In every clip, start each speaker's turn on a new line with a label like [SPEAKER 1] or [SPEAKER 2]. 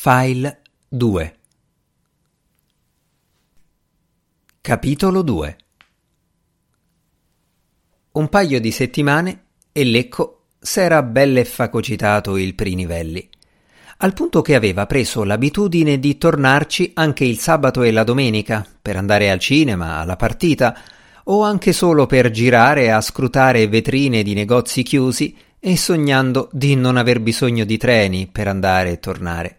[SPEAKER 1] File 2 Capitolo 2 Un paio di settimane e Lecco s'era belle fagocitato il Prinivelli, al punto che aveva preso l'abitudine di tornarci anche il sabato e la domenica per andare al cinema, alla partita o anche solo per girare a scrutare vetrine di negozi chiusi e sognando di non aver bisogno di treni per andare e tornare.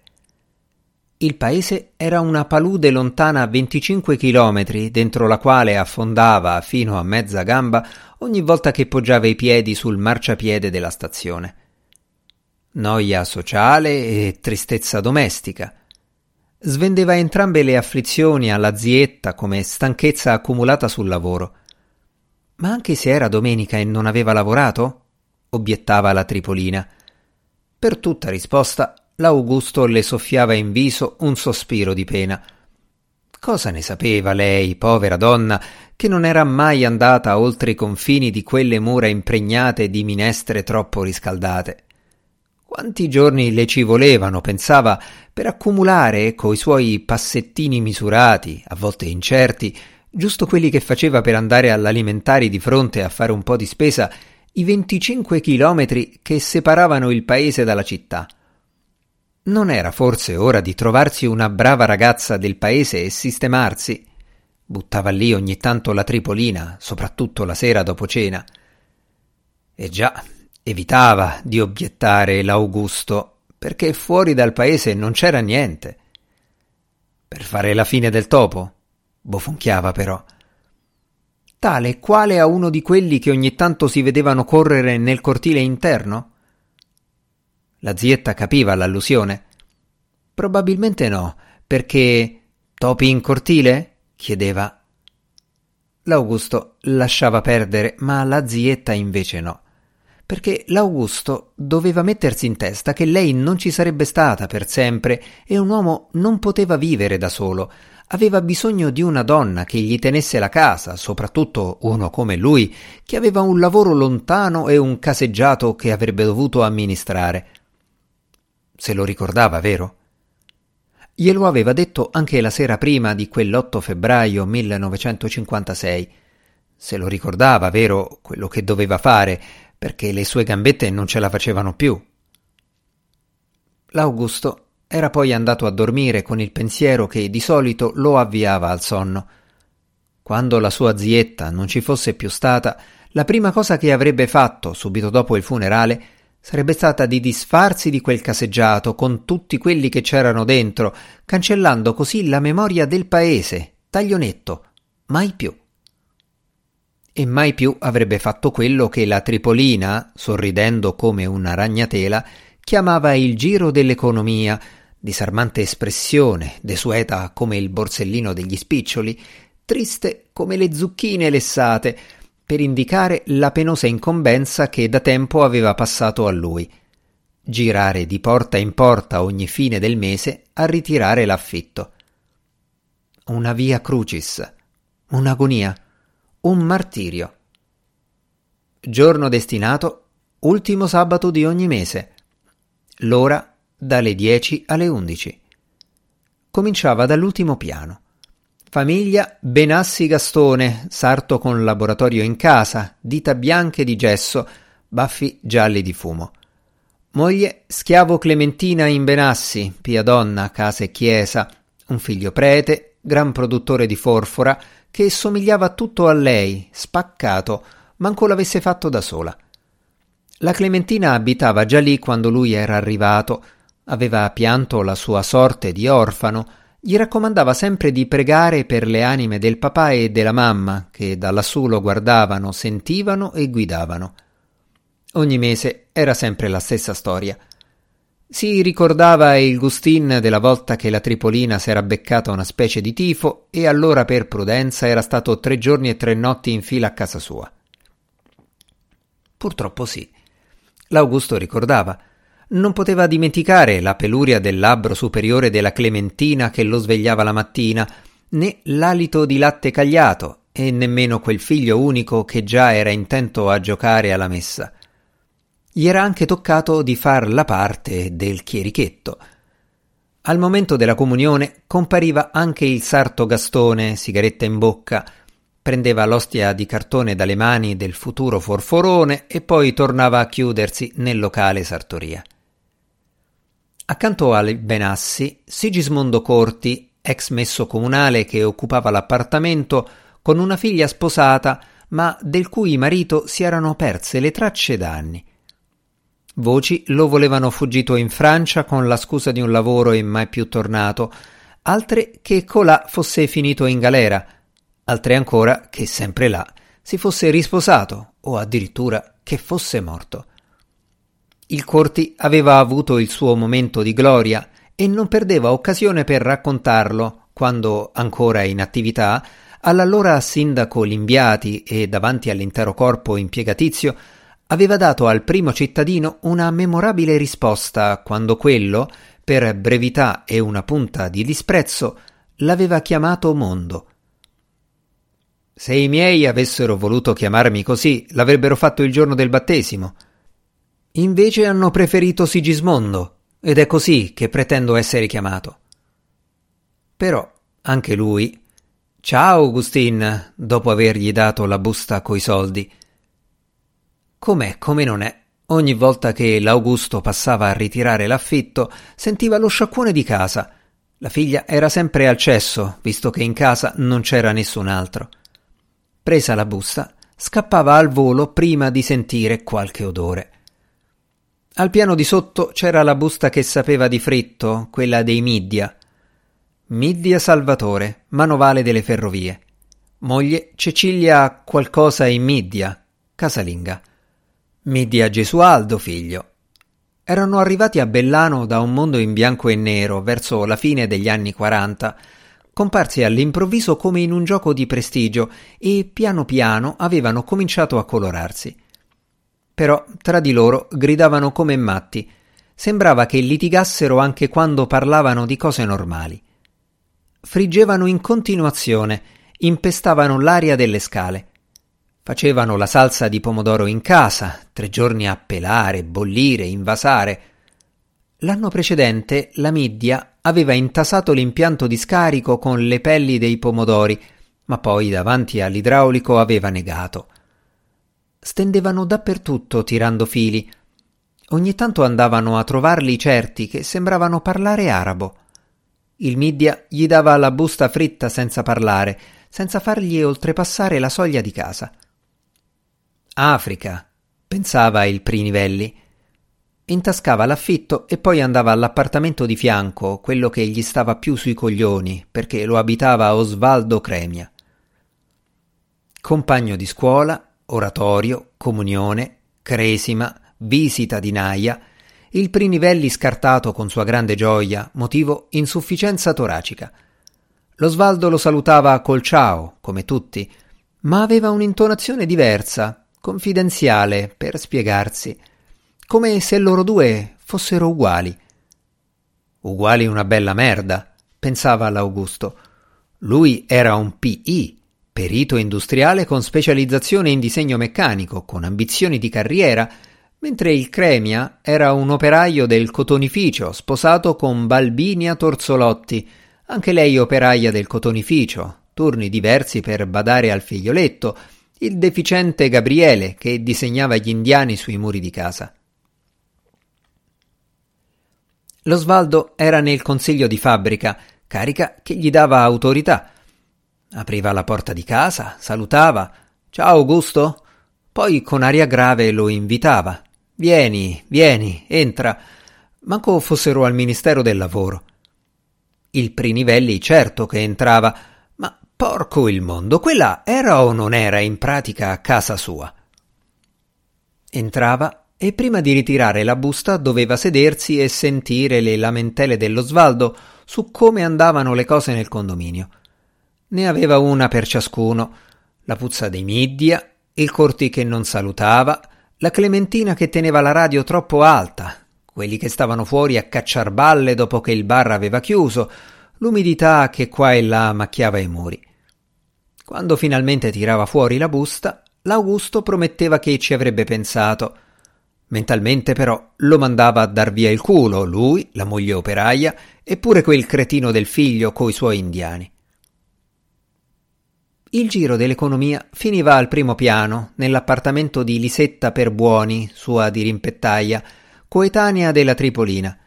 [SPEAKER 1] Il paese era una palude lontana 25 chilometri, dentro la quale affondava fino a mezza gamba ogni volta che poggiava i piedi sul marciapiede della stazione. Noia sociale e tristezza domestica. Svendeva entrambe le afflizioni alla zietta come stanchezza accumulata sul lavoro. Ma anche se era domenica e non aveva lavorato? obiettava la Tripolina. Per tutta risposta l'Augusto le soffiava in viso un sospiro di pena. Cosa ne sapeva lei, povera donna, che non era mai andata oltre i confini di quelle mura impregnate di minestre troppo riscaldate? Quanti giorni le ci volevano, pensava, per accumulare, coi suoi passettini misurati, a volte incerti, giusto quelli che faceva per andare all'alimentari di fronte a fare un po' di spesa, i 25 chilometri che separavano il paese dalla città. Non era forse ora di trovarsi una brava ragazza del paese e sistemarsi? Buttava lì ogni tanto la tripolina, soprattutto la sera dopo cena. E già, evitava di obiettare l'Augusto, perché fuori dal paese non c'era niente. Per fare la fine del topo? Bofonchiava però. Tale quale a uno di quelli che ogni tanto si vedevano correre nel cortile interno? La zietta capiva l'allusione. Probabilmente no, perché topi in cortile? chiedeva. L'Augusto lasciava perdere, ma la zietta invece no, perché l'Augusto doveva mettersi in testa che lei non ci sarebbe stata per sempre e un uomo non poteva vivere da solo, aveva bisogno di una donna che gli tenesse la casa, soprattutto uno come lui, che aveva un lavoro lontano e un caseggiato che avrebbe dovuto amministrare. Se lo ricordava, vero? Glielo aveva detto anche la sera prima di quell'8 febbraio 1956. Se lo ricordava, vero, quello che doveva fare, perché le sue gambette non ce la facevano più. L'Augusto era poi andato a dormire con il pensiero che di solito lo avviava al sonno. Quando la sua zietta non ci fosse più stata, la prima cosa che avrebbe fatto subito dopo il funerale sarebbe stata di disfarsi di quel caseggiato con tutti quelli che c'erano dentro, cancellando così la memoria del paese, taglionetto, mai più. E mai più avrebbe fatto quello che la Tripolina, sorridendo come una ragnatela, chiamava il giro dell'economia, disarmante espressione, desueta come il borsellino degli spiccioli, triste come le zucchine lessate, per indicare la penosa incombenza che da tempo aveva passato a lui. Girare di porta in porta ogni fine del mese a ritirare l'affitto. Una via crucis, un'agonia, un martirio. Giorno destinato, ultimo sabato di ogni mese. L'ora dalle 10 alle 11. Cominciava dall'ultimo piano. Famiglia Benassi Gastone, sarto con laboratorio in casa, dita bianche di gesso, baffi gialli di fumo. Moglie Schiavo Clementina in Benassi, pia donna, casa e chiesa, un figlio prete, gran produttore di forfora, che somigliava tutto a lei, spaccato, manco l'avesse fatto da sola. La Clementina abitava già lì quando lui era arrivato, aveva pianto la sua sorte di orfano, gli raccomandava sempre di pregare per le anime del papà e della mamma, che da lassù lo guardavano, sentivano e guidavano. Ogni mese era sempre la stessa storia. Si ricordava il Gustin della volta che la Tripolina s'era beccata una specie di tifo e allora per prudenza era stato tre giorni e tre notti in fila a casa sua. Purtroppo sì. L'Augusto ricordava non poteva dimenticare la peluria del labbro superiore della Clementina che lo svegliava la mattina, né l'alito di latte cagliato, e nemmeno quel figlio unico che già era intento a giocare alla messa. Gli era anche toccato di far la parte del chierichetto. Al momento della comunione compariva anche il sarto Gastone, sigaretta in bocca, prendeva l'ostia di cartone dalle mani del futuro forforone e poi tornava a chiudersi nel locale sartoria. Accanto al Benassi, Sigismondo Corti, ex messo comunale che occupava l'appartamento, con una figlia sposata, ma del cui marito si erano perse le tracce da anni. Voci lo volevano fuggito in Francia con la scusa di un lavoro e mai più tornato, altre che colà fosse finito in galera, altre ancora che sempre là si fosse risposato o addirittura che fosse morto. Il Corti aveva avuto il suo momento di gloria e non perdeva occasione per raccontarlo quando, ancora in attività, all'allora sindaco Limbiati e davanti all'intero corpo impiegatizio aveva dato al primo cittadino una memorabile risposta quando quello, per brevità e una punta di disprezzo, l'aveva chiamato mondo. Se i miei avessero voluto chiamarmi così, l'avrebbero fatto il giorno del battesimo. Invece hanno preferito Sigismondo, ed è così che pretendo essere chiamato. Però anche lui. Ciao, Augustin, dopo avergli dato la busta coi soldi, Com'è, come non è. Ogni volta che l'Augusto passava a ritirare l'affitto, sentiva lo sciacquone di casa. La figlia era sempre al cesso, visto che in casa non c'era nessun altro. Presa la busta, scappava al volo prima di sentire qualche odore. Al piano di sotto c'era la busta che sapeva di fritto, quella dei Middia. Middia Salvatore, manovale delle ferrovie. Moglie Cecilia qualcosa in Middia, casalinga. Midia Gesualdo, figlio. Erano arrivati a Bellano da un mondo in bianco e nero verso la fine degli anni 40, comparsi all'improvviso come in un gioco di prestigio e piano piano avevano cominciato a colorarsi. Però tra di loro gridavano come matti. Sembrava che litigassero anche quando parlavano di cose normali. Friggevano in continuazione, impestavano l'aria delle scale. Facevano la salsa di pomodoro in casa, tre giorni a pelare, bollire, invasare. L'anno precedente la Middia aveva intasato l'impianto di scarico con le pelli dei pomodori, ma poi davanti all'idraulico aveva negato. Stendevano dappertutto tirando fili. Ogni tanto andavano a trovarli certi che sembravano parlare arabo. Il Middia gli dava la busta fritta senza parlare, senza fargli oltrepassare la soglia di casa. Africa, pensava il Prinivelli. Intascava l'affitto e poi andava all'appartamento di fianco, quello che gli stava più sui coglioni, perché lo abitava Osvaldo Cremia. Compagno di scuola, oratorio, comunione, cresima, visita di Naia, il Prinivelli scartato con sua grande gioia, motivo insufficienza toracica. Lo Svaldo lo salutava col ciao, come tutti, ma aveva un'intonazione diversa, confidenziale per spiegarsi, come se loro due fossero uguali. Uguali una bella merda, pensava l'Augusto. Lui era un PI, perito industriale con specializzazione in disegno meccanico, con ambizioni di carriera, mentre il Cremia era un operaio del cotonificio, sposato con Balbinia Torzolotti, anche lei operaia del cotonificio, turni diversi per badare al figlioletto, il deficiente Gabriele che disegnava gli indiani sui muri di casa. Lo Svaldo era nel consiglio di fabbrica, carica che gli dava autorità. Apriva la porta di casa, salutava. Ciao Augusto. Poi con aria grave lo invitava. Vieni, vieni, entra. Manco fossero al Ministero del Lavoro. Il Prinivelli certo che entrava, Porco il mondo, quella era o non era in pratica a casa sua? Entrava e prima di ritirare la busta doveva sedersi e sentire le lamentele dello Svaldo su come andavano le cose nel condominio. Ne aveva una per ciascuno, la puzza dei Middia, il Corti che non salutava, la Clementina che teneva la radio troppo alta, quelli che stavano fuori a cacciar balle dopo che il bar aveva chiuso, l'umidità che qua e là macchiava i muri. Quando finalmente tirava fuori la busta, l'Augusto prometteva che ci avrebbe pensato. Mentalmente però lo mandava a dar via il culo, lui, la moglie operaia e pure quel cretino del figlio coi suoi indiani. Il giro dell'economia finiva al primo piano, nell'appartamento di Lisetta Perbuoni, sua dirimpettaia, coetanea della Tripolina.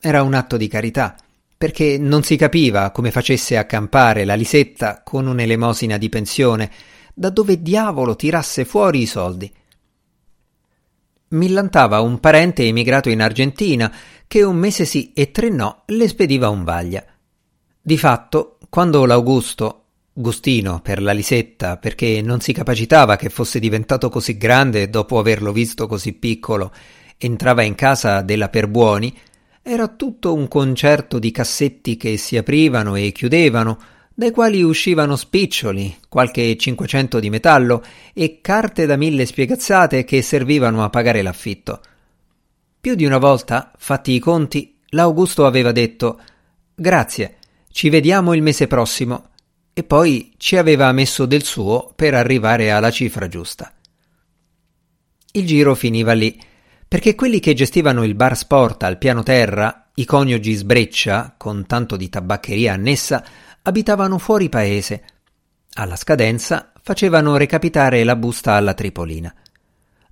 [SPEAKER 1] Era un atto di carità, perché non si capiva come facesse a campare la Lisetta con un'elemosina di pensione, da dove diavolo tirasse fuori i soldi millantava un parente emigrato in Argentina che un mese sì e tre no le spediva un vaglia. Di fatto, quando l'Augusto, Gustino per la Lisetta, perché non si capacitava che fosse diventato così grande dopo averlo visto così piccolo, entrava in casa della Perbuoni, era tutto un concerto di cassetti che si aprivano e chiudevano, dai quali uscivano spiccioli, qualche cinquecento di metallo e carte da mille spiegazzate che servivano a pagare l'affitto. Più di una volta, fatti i conti, l'Augusto aveva detto Grazie, ci vediamo il mese prossimo, e poi ci aveva messo del suo per arrivare alla cifra giusta. Il giro finiva lì, perché quelli che gestivano il bar sport al piano terra, i coniugi sbreccia, con tanto di tabaccheria annessa, abitavano fuori paese. Alla scadenza facevano recapitare la busta alla Tripolina.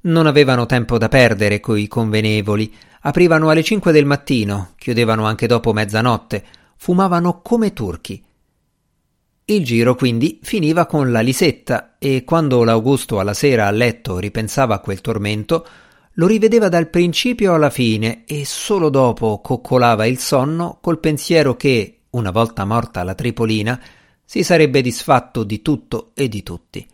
[SPEAKER 1] Non avevano tempo da perdere coi convenevoli, aprivano alle cinque del mattino, chiudevano anche dopo mezzanotte, fumavano come turchi. Il giro quindi finiva con la Lisetta e quando l'Augusto alla sera a letto ripensava a quel tormento, lo rivedeva dal principio alla fine e solo dopo coccolava il sonno col pensiero che, una volta morta la Tripolina, si sarebbe disfatto di tutto e di tutti.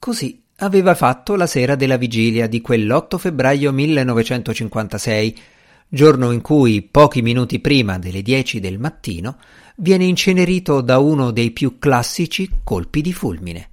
[SPEAKER 1] Così aveva fatto la sera della vigilia di quell'8 febbraio 1956, giorno in cui, pochi minuti prima delle 10 del mattino, viene incenerito da uno dei più classici colpi di fulmine.